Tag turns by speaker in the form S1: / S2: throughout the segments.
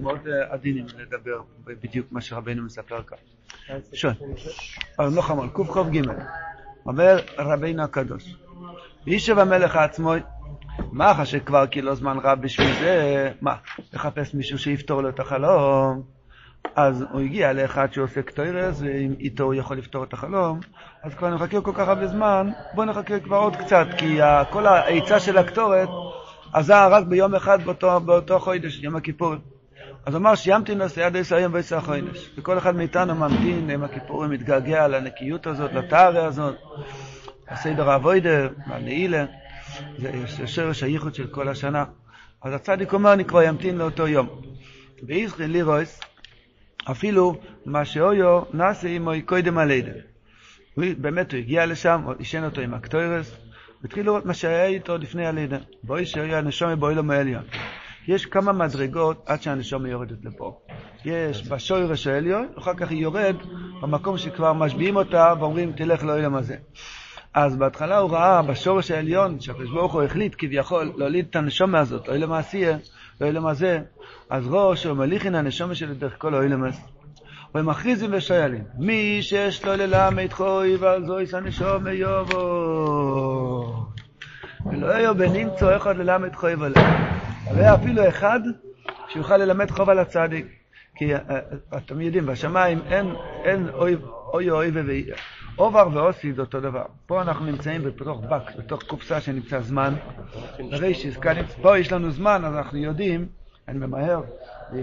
S1: מאוד עדינים לדבר בדיוק מה שרבנו מספר כאן. שואל, לא חמור, קכ"ג, אומר רבינו הקדוש, וישב המלך עצמו, מה חשב כבר כי לא זמן רב בשביל זה, מה, לחפש מישהו שיפתור לו את החלום? אז הוא הגיע לאחד שעושה קטוירס, ואם איתו הוא יכול לפתור את החלום, אז כבר נחכה כל כך הרבה זמן, בוא נחכה כבר עוד קצת, כי כל העצה של הקטורת עזר רק ביום אחד באותו, באותו חודש, יום הכיפורים. אז אמר סיימתי נושא עד עשר יום ועשר החודש. וכל אחד מאיתנו ממתין עם הכיפורים, מתגעגע לנקיות הזאת, לטהרה הזאת, לסדר האבוידר, לנעילה. זה שרש הייחוד של כל השנה. אז הצדיק אומר, אני כבר אמתין לאותו יום. ואיזכין לירויס, אפילו מה שאויו נעשה עמו קודם הלידה. באמת הוא הגיע לשם, עישן אותו עם הקטוירס, והתחיל לראות מה שהיה איתו לפני הלידה. בואי שאויו הנשום באוילום העליון. יש כמה מדרגות עד שהנשמה יורדת לפה. יש בשוירש העליון, אחר כך היא יורד במקום שכבר משביעים אותה ואומרים תלך לעולם הזה. אז בהתחלה הוא ראה בשורש העליון, שהקדוש ברוך הוא החליט כביכול להוליד את הנשמה הזאת, אוי למעשייה, אוי למעשה, אז ראש הוא מליכין הנשמה שלו דרך כל אוי למעשה. והם מכריזים ושיילים, מי שיש לו ללמד חוי ועל זויס הנשמה יבוא. ולא יהיו בנמצוא אחד ללמד חוי ולמד. לא אפילו אחד שיוכל ללמד חוב על הצדיק. כי אתם יודעים, בשמיים אין, אין אוי אוי אוי ואוי. אובר ואוסי זה אותו דבר. פה אנחנו נמצאים בתוך בק, בתוך קופסה שנמצא זמן. פה יש לנו זמן, אז אנחנו יודעים, אני ממהר,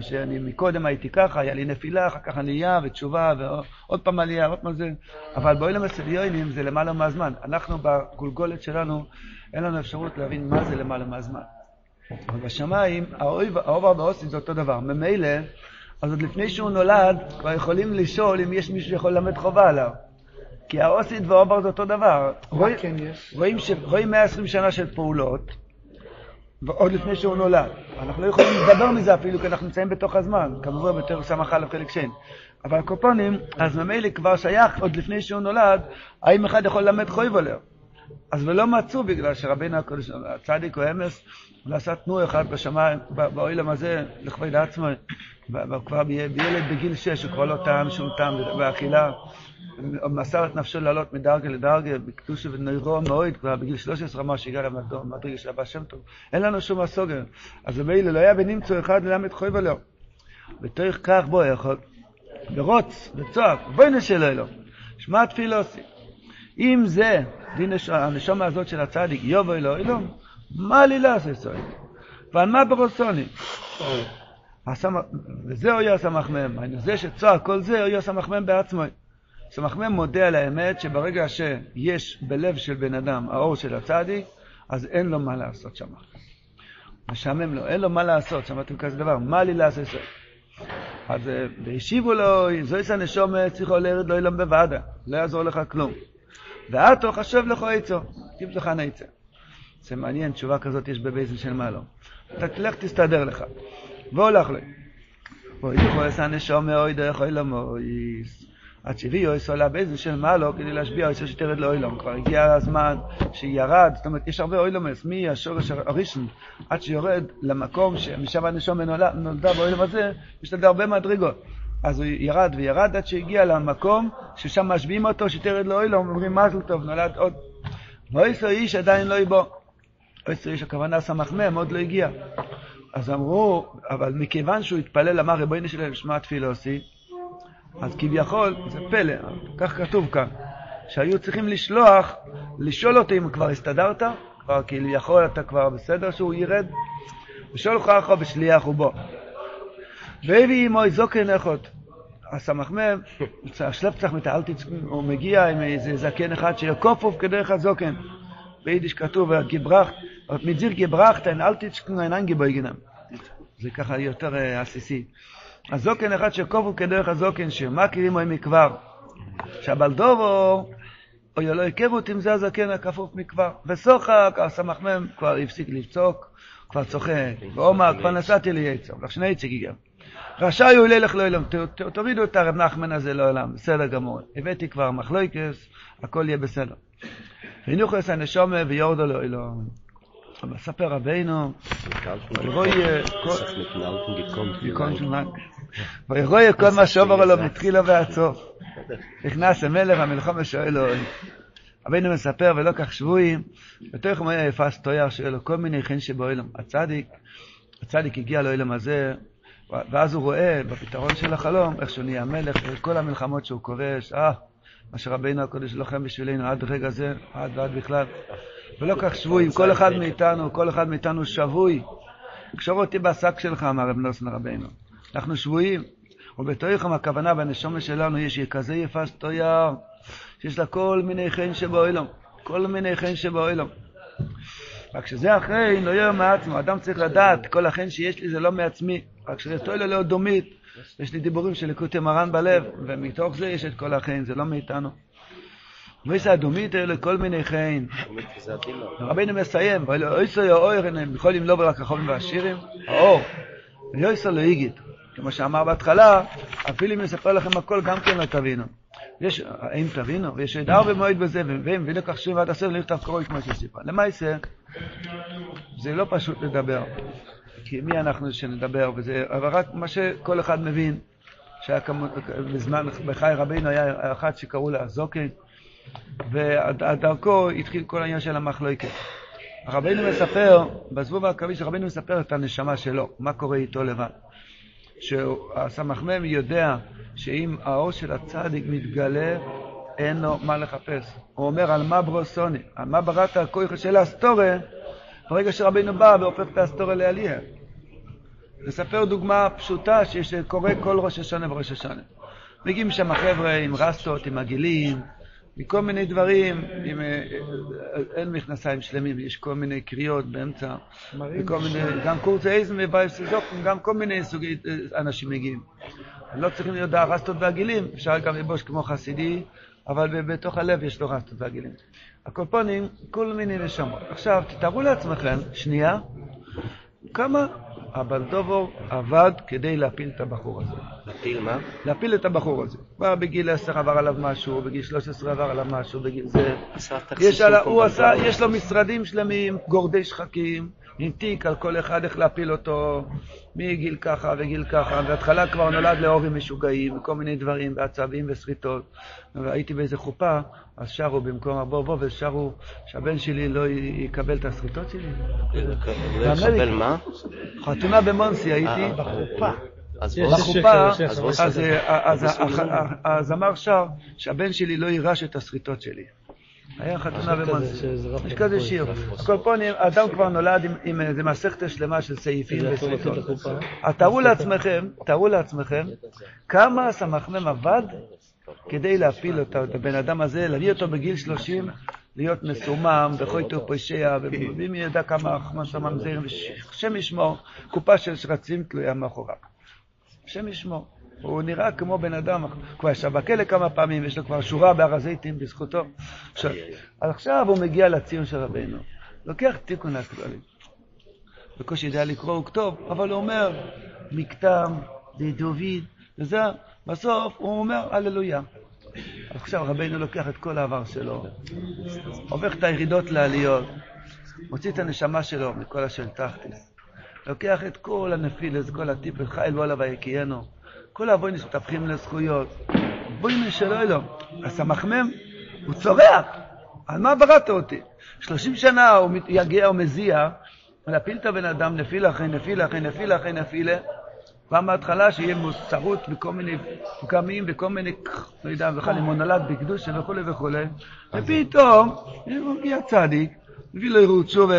S1: שאני מקודם הייתי ככה, היה לי נפילה, אחר כך עלייה ותשובה, ועוד פעם עלייה, עוד פעם זה. אבל באוילם הסביונים זה למעלה מהזמן. אנחנו בגולגולת שלנו, אין לנו אפשרות להבין מה זה למעלה מהזמן. אבל בשמיים, האובר והאוסית זה אותו דבר. ממילא, אז עוד לפני שהוא נולד, כבר יכולים לשאול אם יש מישהו שיכול ללמד חובה עליו. כי האוסית והאובר זה אותו דבר. רואים, כן רואים, ש... רואים 120 שנה של פעולות, עוד לפני שהוא נולד. אנחנו לא יכולים לדבר מזה אפילו, כי אנחנו נמצאים בתוך הזמן. כמובן בתור סמכה לחלק שן. אבל הקופונים, אז ממילא כבר שייך עוד לפני שהוא נולד, האם אחד יכול ללמד חויבולר. אז ולא מצאו בגלל שרבינו הקודש, הצדיק או אמס, הוא עשה תנוע אחד בשמיים, באוילם הזה, לכבוד עצמו, כבר בילד בגיל שש, הוא כבר לא טעם שום טעם באכילה. הוא מסר את נפשו לעלות מדרגה לדרגה, בקדושה ונוירו מאוד, כבר בגיל 13 אמר שהגיע למדרגה של אבא שם טוב. אין לנו שום הסוגר. אז במילא לא היה בנמצוא אחד ללמד חוי ולא. בתוך כך בוא יכול, ברוץ, בצועק, בואי נשאל אלו. שמע תפילוסי. אם זה דין הנשמה הזאת של הצדיק, יובו אלו אלו, מה לי לעשות זאת? ועל מה ברצוני? וזה אוי הסמ"ם, זה שצועק כל זה אוי הסמ"ם בעצמו. סמ"ם מודה על האמת שברגע שיש בלב של בן אדם האור של הצדיק, אז אין לו מה לעשות שם. משעמם לו, אין לו מה לעשות, שמעתם כזה דבר, מה לי לעשות? אז והשיבו לו, זויס הנשומה צריכו לרד לא ילם בוועדה, לא יעזור לך כלום. ואתו חשב לך עצו, תמצא לך נעצה. זה מעניין, תשובה כזאת יש בבייזן של מעלו. אתה תלך תסתדר לך. והולך לו. ואוי דחו אסא נשום אוי דרך אוי למויס. עד שהביא אוי סולה בייזן של מעלו כדי להשביע אוי שתרד לאוילום. כבר הגיע הזמן שירד, זאת אומרת, יש הרבה אוילומס, מהשורש הראשון עד שיורד למקום שמשם הנשום נולדה באוילום הזה, יש לזה הרבה מדרגות. אז הוא ירד וירד עד שהגיע למקום ששם משביעים אותו, שתרד לאוילום, אומרים מזל טוב, נולד עוד. ואויסו איש עדיין לא יבוא. אויסו איש, הכוונה סמ"ם, עוד לא הגיע. אז אמרו, אבל מכיוון שהוא התפלל, אמר ריבונו שלהם, שמע תפילוסי, אז כביכול, זה פלא, כך כתוב כאן, שהיו צריכים לשלוח, לשאול אותו אם כבר הסתדרת, כבר כביכול אתה כבר בסדר שהוא ירד, ושאול אחו בשליח ובו. והביא עמו זוקן אחות. הסמ"ם, השלפצח מתעלתיץ, הוא מגיע עם איזה זקן אחד שיקופוף כדרך הזוקן. ביידיש כתוב, גיברכט, מזיר גיברכט, אין אלטיצ'קן, אין אנגיבויגנם. זה ככה יותר עסיסי. הזוקן אחד שקופוף כדרך הזוקן, שמכירים או מכבר. שהבלדובו, או לא הכירו אותי אם זה הזקן הכפוף מכבר. וסוחק, הסמ"ם כבר הפסיק לצעוק, כבר צוחק. ואומר, כבר נסעתי לי עצר, לך שני עצי גיגר. רשאי הוא ללך לעולם, תורידו את הרב נחמן הזה לעולם, בסדר גמור. הבאתי כבר מחלויקס, הכל יהיה בסדר. חינוך את הנשומה ויורדו לעולם. מספר רבינו, וירוי כל מה שעובר לו מתחילו ועד סוף. נכנס המלך המלחמה שואל לו, רבינו מספר ולא כך שבויים, בתוך היה יפס תויר שואל לו כל מיני חן שבאוילם. הצדיק, הצדיק הגיע לאוילם הזה, ואז הוא רואה בפתרון של החלום איך שהוא נהיה מלך, וכל המלחמות שהוא כובש, אה, מה שרבינו הקודש לוחם בשבילנו עד רגע זה, עד ועד בכלל. ולא כך שבויים, כל אחד מאיתנו, כל אחד מאיתנו שבוי. קשור אותי בשק שלך, אמר רב נוסן רבינו. אנחנו שבויים. ובתוכם הכוונה בנשומה שלנו יש כזה יפה סטויר, שיש לה כל מיני חן שבאוילום, כל מיני חן שבאוילום. רק שזה החן לא יהיה מעצמו, אדם צריך לדעת, כל החן שיש לי זה לא מעצמי, רק שזה טוילה לא דומית. יש לי דיבורים של ליקוטי מרן בלב, ומתוך זה יש את כל החן, זה לא מאיתנו. ויש אדומית האלה כל מיני חן. רבינו מסיים, ואויסו יאויר בכל אם לא ברק החומים והשירים, האור, ויויסו לא איגית. כמו שאמר בהתחלה, אפילו אם נספר לכם הכל, גם כן לא תבינו. יש, האם תבינו? ויש עוד הרבה מועד בזה, והם ולקח שוב ועד הסוף, לכתב קרוי כמו שסיפר. למעשה, זה לא פשוט לדבר. כי מי אנחנו שנדבר, וזה, אבל רק מה שכל אחד מבין, שהיה בזמן, בחיי רבינו היה אחד שקראו לה זוקי, ודרכו התחיל כל העניין של המחלוקת. רבינו מספר, בזבוב העכביש, רבינו מספר את הנשמה שלו, מה קורה איתו לבד. שהסמ"ם יודע שאם האור של הצדיק מתגלה, אין לו מה לחפש. הוא אומר, על מה ברוסוני? על מה בראת הכוח של האסטורי? ברגע שרבינו בא והופך את האסטורי לעלייה. נספר דוגמה פשוטה שקורה כל ראש השנה וראש השנה. מגיעים שם חבר'ה עם רסטות, עם עגילים, מכל מיני דברים, עם, אה, אין מכנסיים שלמים, יש כל מיני קריאות באמצע, וכל מיני, גם קורצי איזם ובייסזוקם, גם כל מיני סוגי אה, אנשים מגיעים. לא צריכים להיות הרסטות ועגילים, אפשר גם ללבוש כמו חסידי, אבל בתוך הלב יש לו רסטות ועגילים. הקופונים, כל מיני נשמות. עכשיו, תתארו לעצמכם, שנייה, כמה הבלדובור עבד כדי להפיל את הבחור הזה.
S2: להפיל מה?
S1: להפיל את הבחור הזה. כבר בגיל 10 עבר עליו משהו, בגיל 13 עבר עליו משהו, בגיל זה... יש, על... הוא עשה, יש לו משרדים שלמים, גורדי שחקים, עם תיק על כל אחד איך להפיל אותו, מגיל ככה וגיל ככה, בהתחלה כבר נולד להורים משוגעים, וכל מיני דברים, ועצבים ושריטות. והייתי באיזה חופה, אז שרו במקום הבוא בוא, ושרו שהבן שלי לא יקבל את השריטות שלי.
S2: לא יקבל מה?
S1: חתונה במונסי הייתי.
S2: אה, בחופה.
S1: בחופה, אז אמר שר שהבן שלי לא יירש את השריטות שלי. היה חתונה במנסה. יש כזה שיר. הקולפונים, אדם כבר נולד עם איזה מסכת שלמה של סעיפים וסריטות. תארו לעצמכם, תארו לעצמכם, כמה הסמ"ם עבד כדי להפיל את הבן אדם הזה, להביא אותו בגיל 30 להיות מסומם, וחויטו פושע, ומי יודע כמה ממזרים, השם ישמור, קופה של שרצים תלויה מאחוריו. השם ישמור. הוא נראה כמו בן אדם, כבר ישב בכלא כמה פעמים, יש לו כבר שורה בהר הזיתים בזכותו. עכשיו, עכשיו הוא מגיע לציון של רבינו, לוקח תיקון הכללים. בקושי יודע לקרוא וכתוב, אבל הוא אומר, מכתם, דוד, וזה, בסוף הוא אומר, הללויה. עכשיו רבינו לוקח את כל העבר שלו, הופך את הירידות לעליות, מוציא את הנשמה שלו מכל השל תחתיס, לוקח את כל הנפיל, את כל הטיפל, חייל בו עליו ויקיינו. כל האבוינס מתהפכים לזכויות. בוינס של אלוהים. הסמ"ם, הוא צורח, על מה בראת אותי? שלושים שנה הוא יגיע, הוא מזיע, להפיל את הבן אדם נפילה אחרי נפילה אחרי נפילה אחרי נפילה. כבר מההתחלה שיהיה מוסרות וכל מיני פגמים וכל מיני, לא יודע, בכלל אם הוא נולד בקדושה וכולי וכולי, ופתאום מגיע צדיק, מביא לו עירות שוב,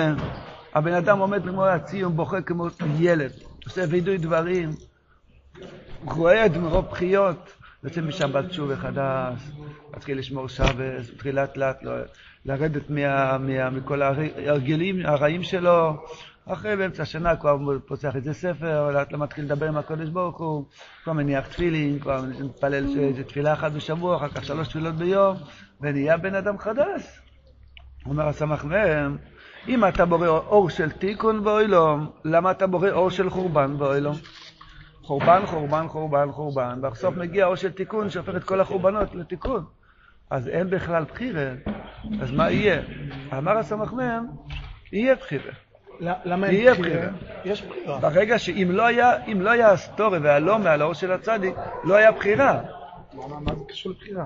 S1: הבן אדם עומד כמו הציון, בוכה כמו ילד, עושה וידוי דברים, רועד מרוב בחיות, יוצא משבת שוב מחדש, מתחיל לשמור שבס, מתחיל לאט לאט לרדת מה, מה, מכל ההרגלים הרעים שלו. אחרי באמצע השנה כבר פוצח איזה ספר, לאט לאט מתחיל לדבר עם הקודש ברוך הוא, כבר מניח תפילין, כבר מתפלל איזה תפילה אחת בשבוע, אחר כך שלוש תפילות ביום, ונהיה בן אדם חדש. אומר הסמ"ך מהם, אם אתה בורא אור של תיקון באוילום, למה אתה בורא אור של חורבן באוילום? חורבן, חורבן, חורבן, חורבן, בסוף מגיע אור של תיקון שהופך את כל החורבנות לתיקון. אז אין בכלל בחירה, אז מה יהיה? אמר הסמ"ם, יהיה בחירה.
S3: למה אין בחירה? יש בחירה.
S1: ברגע שאם לא היה, אם לא היה ההסתר וההעלם על האור של הצדיק, לא היה בחירה.
S3: מה זה קשור לבחירה?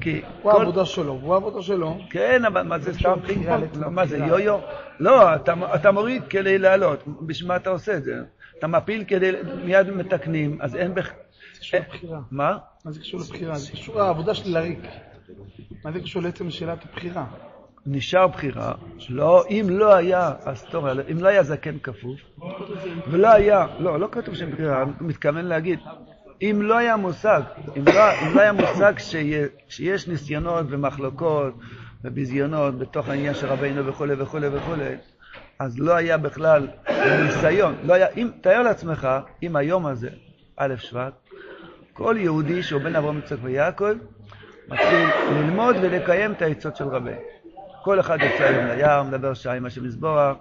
S1: כי
S3: הוא
S1: כל...
S3: העבודה שלו, הוא העבודה שלו.
S1: כן, אבל מה זה סתם פינג פונג?
S3: לעצם
S1: מה זה. יו-יו? לא, אתה, אתה מוריד כדי לעלות. בשביל מה אתה עושה את זה? אתה מפיל כדי, מיד מתקנים, אז אין בח...
S3: זה קשור לבחירה.
S1: מה?
S3: מה זה קשור לבחירה? זה קשור לעבודה שלי לריק. מה זה קשור לעצם שאלת הבחירה?
S1: נשאר בחירה, לא, אם לא היה הסטוריה, אם לא היה זקן כפוף, ולא היה, לא, לא כתוב שם בחירה, אני מתכוון להגיד, אם לא היה מושג, אם לא, אם לא היה מושג שיה, שיש ניסיונות ומחלוקות וביזיונות בתוך העניין של רבינו וכולי וכולי וכולי, אז לא היה בכלל ניסיון, לא היה, אם, תאר לעצמך, אם היום הזה, א' שבט, כל יהודי שהוא בן אברהם יצחק ויעקב, מתחיל ללמוד ולקיים את העצות של רבינו. כל אחד יוצא היום לים, מדבר שעה עם השם מזבוח,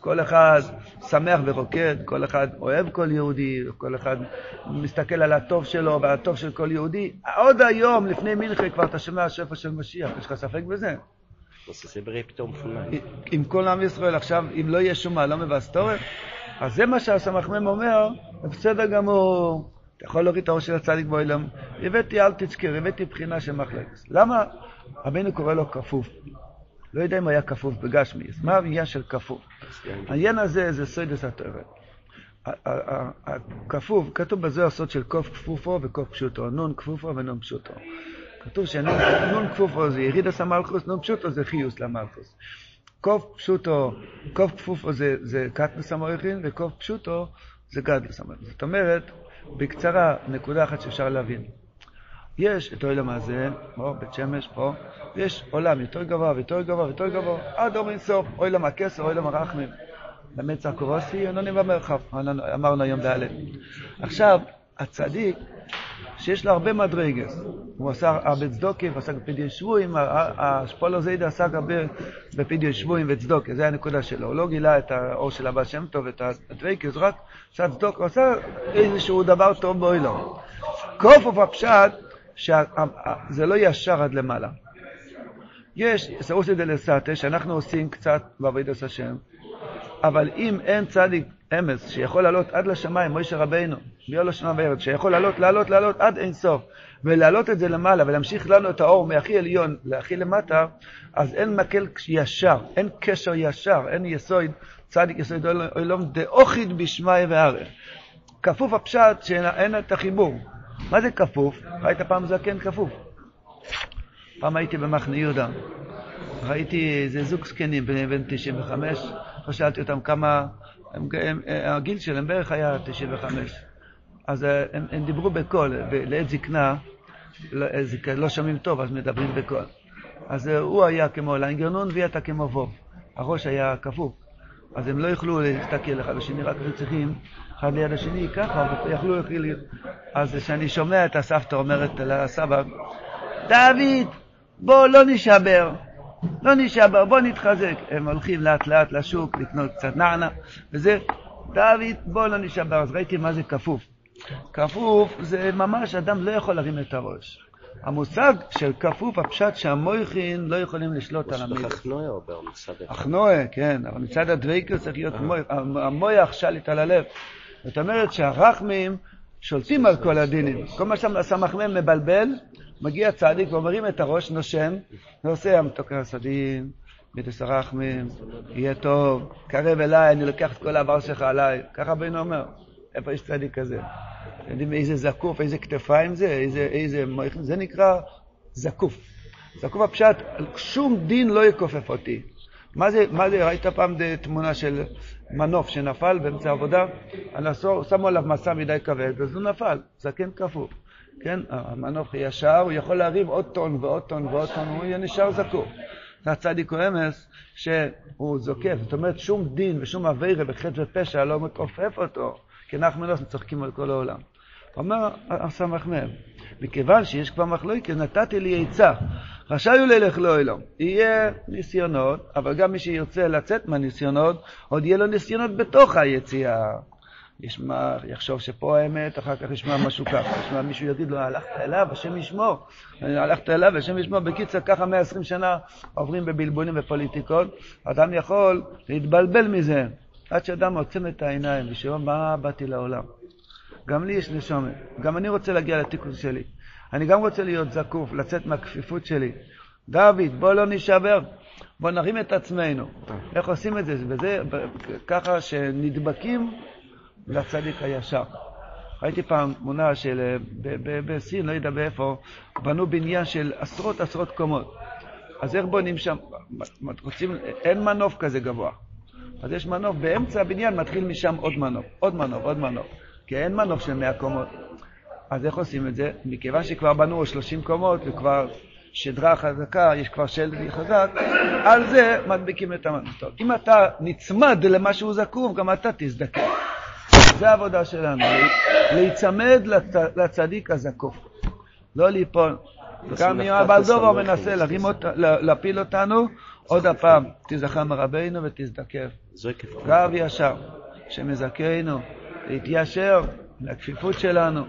S1: כל אחד שמח ורוקד, כל אחד אוהב כל יהודי, כל אחד מסתכל על הטוב שלו ועל הטוב של כל יהודי. עוד היום, לפני מנחה, כבר אתה שומע שפע של משיח, יש לך ספק בזה?
S2: בריא פתאום פונה.
S1: עם כל עם ישראל עכשיו, אם לא יהיה שום מעלומה והסתורת, אז זה מה שהסמ"ם אומר, בסדר גמור, אתה יכול להוריד את הראש של הצדיק באילם. הבאתי, אל תזכר, הבאתי בחינה של מחלקת. למה רבינו קורא לו כפוף? לא יודע אם היה כפוף בגשמיס. מה העניין של כפוף? העניין הזה זה סוידס התוארת. הכפוף, כתוב בזוהר סוד של קוף כפופו וקוף פשוטו, נון כפופו ונון פשוטו. כתוב שנון כפופו זה ירידס המלכוס, נון פשוטו זה חיוס למלכוס. קוף פשוטו, קוף כפופו זה, זה קטנוס המויכין, וקוף פשוטו זה גדלוס המויכין. זאת אומרת, בקצרה, נקודה אחת שאפשר להבין. יש את העולם הזה, פה, בית שמש, פה, ויש עולם יותר גבוה ויותר גבוה ויותר גבוה, עד אור אינסוף, עולם הכסר, עולם הרחמים. במצע קורוסי, ענונים במרחב, אמרנו היום באלף. עכשיו, הצדיק, שיש לו הרבה מדרגס, הוא עשה הרבה צדוקים, עסק בפדיון שבויים, השפולו זיידה עסק הרבה בפדיון שבויים וצדוקה, זה הנקודה שלו. הוא לא גילה את האור של הבא שם טוב, את הדוויקס, רק עשה צדוק, הוא עשה איזשהו דבר טוב באוילו. כופוף הפשט, שזה לא ישר עד למעלה. יש סרוסי דלסטה שאנחנו עושים קצת בעבודת השם, אבל אם אין צדיק אמס שיכול לעלות עד לשמיים, מוישה רבינו, ביום לשנה וארץ, שיכול לעלות, לעלות, לעלות עד אין סוף, ולהעלות את זה למעלה ולהמשיך לנו את האור מהכי עליון להכי למטה, אז אין מקל ישר, אין קשר ישר, אין יסוד, צדיק יסוד עולם דאוכיד בשמיא וערך. כפוף הפשט שאין את החיבור. מה זה כפוף? ראית פעם זקן כפוף? פעם הייתי במחנה יהודה, ראיתי איזה זוג זקנים בן 95, לא שאלתי אותם כמה, הם, הם, הגיל שלהם בערך היה 95. אז הם, הם דיברו בקול, לעת זקנה, לא, לא שומעים טוב, אז מדברים בקול. אז הוא היה כמו ליינגרנון והיא הייתה כמו ווב. הראש היה כפוף. אז הם לא יכלו להסתכל אחד לשני, רק היו צריכים אחד ליד השני ככה, ויכלו להכיל. אז כשאני שומע את הסבתא אומרת לסבא, דוד, בוא לא נשבר, לא נשבר, בוא נתחזק. הם הולכים לאט לאט לשוק לקנות קצת נענה, וזה, דוד, בוא לא נשבר. אז ראיתי מה זה כפוף. כפוף זה ממש, אדם לא יכול להרים את הראש. המושג של כפוף, הפשט שהמויכין לא יכולים לשלוט על המילה.
S2: אחנואה או במצד אחד?
S1: אחנואה, כן, אבל מצד הדוויקר צריך להיות מויך, המויח שליט על הלב. זאת אומרת שהרחמים שולטים על כל הדינים. כל מה שהסמ"ם מבלבל, מגיע צדיק ומרים את הראש, נושם, ועושה המתוק הסדין, מידס הרחמים, יהיה טוב, קרב אליי, אני לוקח את כל העבר שלך עליי. ככה רבינו אומר, איפה יש צדיק כזה? אתם יודעים איזה זקוף, איזה כתפיים זה, איזה, איזה זה נקרא זקוף. זקוף הפשט, שום דין לא יכופף אותי. מה זה, מה זה, ראית פעם תמונה של מנוף שנפל באמצע העבודה? שמו עליו מסע מדי כבד, אז הוא נפל, זקן כפוף. כן, המנוף ישר, הוא יכול להרים עוד טון ועוד טון ועוד טון, הוא יהיה נשאר זקוף. זה הצדיק הוא אמס שהוא זוקף, זאת אומרת שום דין ושום אביירה וחטא ופשע לא מכופף אותו, כי נחמנוס צוחקים על כל העולם. אומר הסמ"ם, מכיוון שיש כבר מחלוקת, נתתי לי עצה. רשאי הוא ללך לאוילום. יהיה ניסיונות, אבל גם מי שירצה לצאת מהניסיונות, עוד יהיה לו ניסיונות בתוך היציאה. ישמע, יחשוב שפה האמת, אחר כך ישמע משהו ככה, ישמע מישהו יגיד לו, הלכת אליו, השם ישמור, הלכת אליו, השם ישמור. בקיצר, ככה 120 שנה עוברים בבלבולים ופוליטיקות, אדם יכול להתבלבל מזה, עד שאדם עוצם את העיניים, ושאומר, מה באתי לעולם? גם לי יש נשומת, גם אני רוצה להגיע לתיקון שלי. אני גם רוצה להיות זקוף, לצאת מהכפיפות שלי. דוד, בוא לא נשבר, בוא נרים את עצמנו. איך עושים את זה? וזה ככה שנדבקים לצדיק הישר. ראיתי פעם תמונה של, אה, בסין, לא יודע באיפה, בנו בניין של עשרות עשרות קומות. אז איך בונים שם? רוצים, אין מנוף כזה גבוה. אז יש מנוף, באמצע הבניין מתחיל משם עוד מנוף, עוד מנוף, עוד מנוף. כי אין מנוף של 100 קומות. אז איך עושים את זה? מכיוון שכבר בנו 30 קומות וכבר שדרה חזקה, יש כבר שלד חזק, על זה מדביקים את המנוף. אם אתה נצמד למה שהוא זקוף, גם אתה תזדקק. זה העבודה שלנו, להיצמד לצ... לצדיק הזקוף, לא ליפול. גם אם הבעל דובו מנסה להרים אות... להפיל אותנו, עוד הפעם, תזכר מרבינו ותזדקף. גב ישר, שמזכנו, להתיישר לכפיפות שלנו.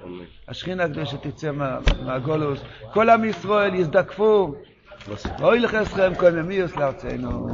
S1: השכינה הקדושה תצא מהגולוס. כל עם ישראל יזדקפו. אוי לחסכם כל ממיוס לארצנו.